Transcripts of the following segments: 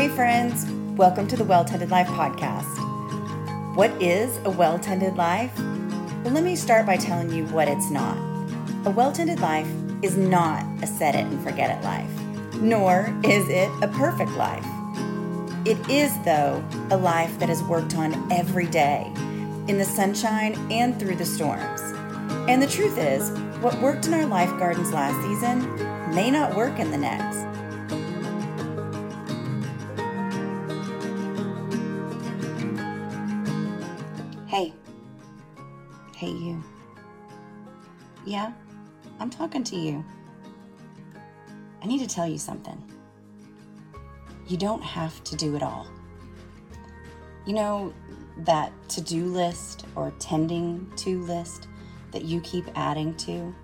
Hey, friends, welcome to the Well Tended Life podcast. What is a well tended life? Well, let me start by telling you what it's not. A well tended life is not a set it and forget it life, nor is it a perfect life. It is, though, a life that is worked on every day, in the sunshine and through the storms. And the truth is, what worked in our life gardens last season may not work in the next. Yeah, I'm talking to you. I need to tell you something. You don't have to do it all. You know, that to do list or tending to list that you keep adding to?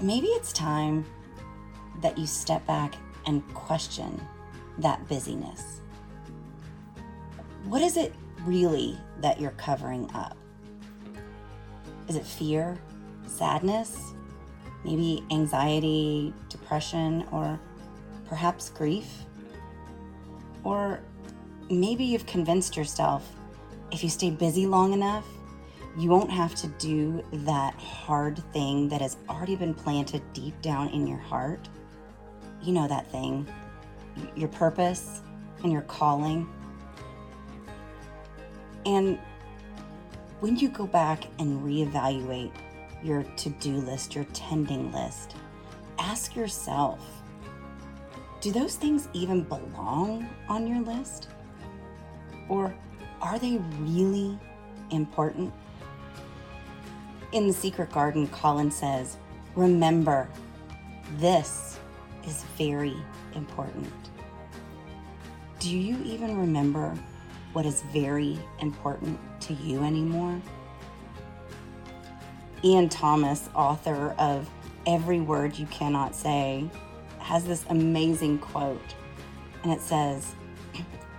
Maybe it's time that you step back and question that busyness. What is it really that you're covering up? Is it fear, sadness, maybe anxiety, depression, or perhaps grief? Or maybe you've convinced yourself if you stay busy long enough, you won't have to do that hard thing that has already been planted deep down in your heart. You know that thing, your purpose and your calling. And when you go back and reevaluate your to do list, your tending list, ask yourself do those things even belong on your list? Or are they really important? In The Secret Garden, Colin says, Remember, this is very important. Do you even remember what is very important to you anymore? Ian Thomas, author of Every Word You Cannot Say, has this amazing quote, and it says,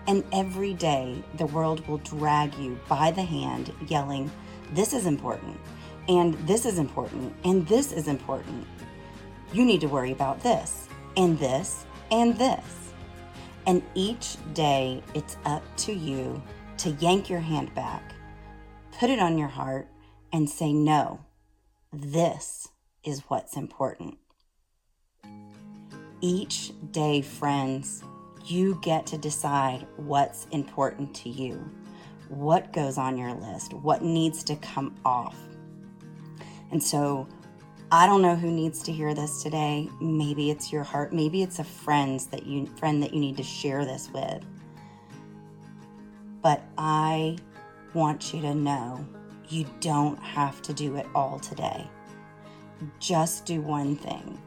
And every day the world will drag you by the hand, yelling, This is important, and this is important, and this is important. You need to worry about this, and this, and this. And each day it's up to you to yank your hand back, put it on your heart, and say, No, this is what's important. Each day, friends, you get to decide what's important to you, what goes on your list, what needs to come off. And so, I don't know who needs to hear this today. Maybe it's your heart, maybe it's a friend that you friend that you need to share this with. But I want you to know you don't have to do it all today. Just do one thing.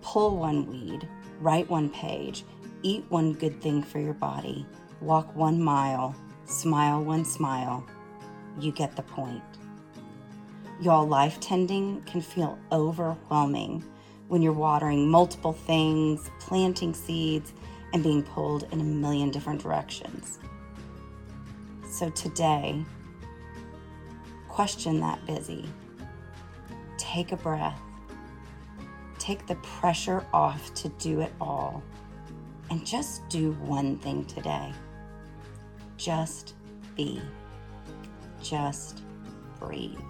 Pull one weed, write one page, eat one good thing for your body, walk one mile, smile one smile. You get the point. Y'all, life tending can feel overwhelming when you're watering multiple things, planting seeds, and being pulled in a million different directions. So today, question that busy. Take a breath. Take the pressure off to do it all. And just do one thing today. Just be. Just breathe.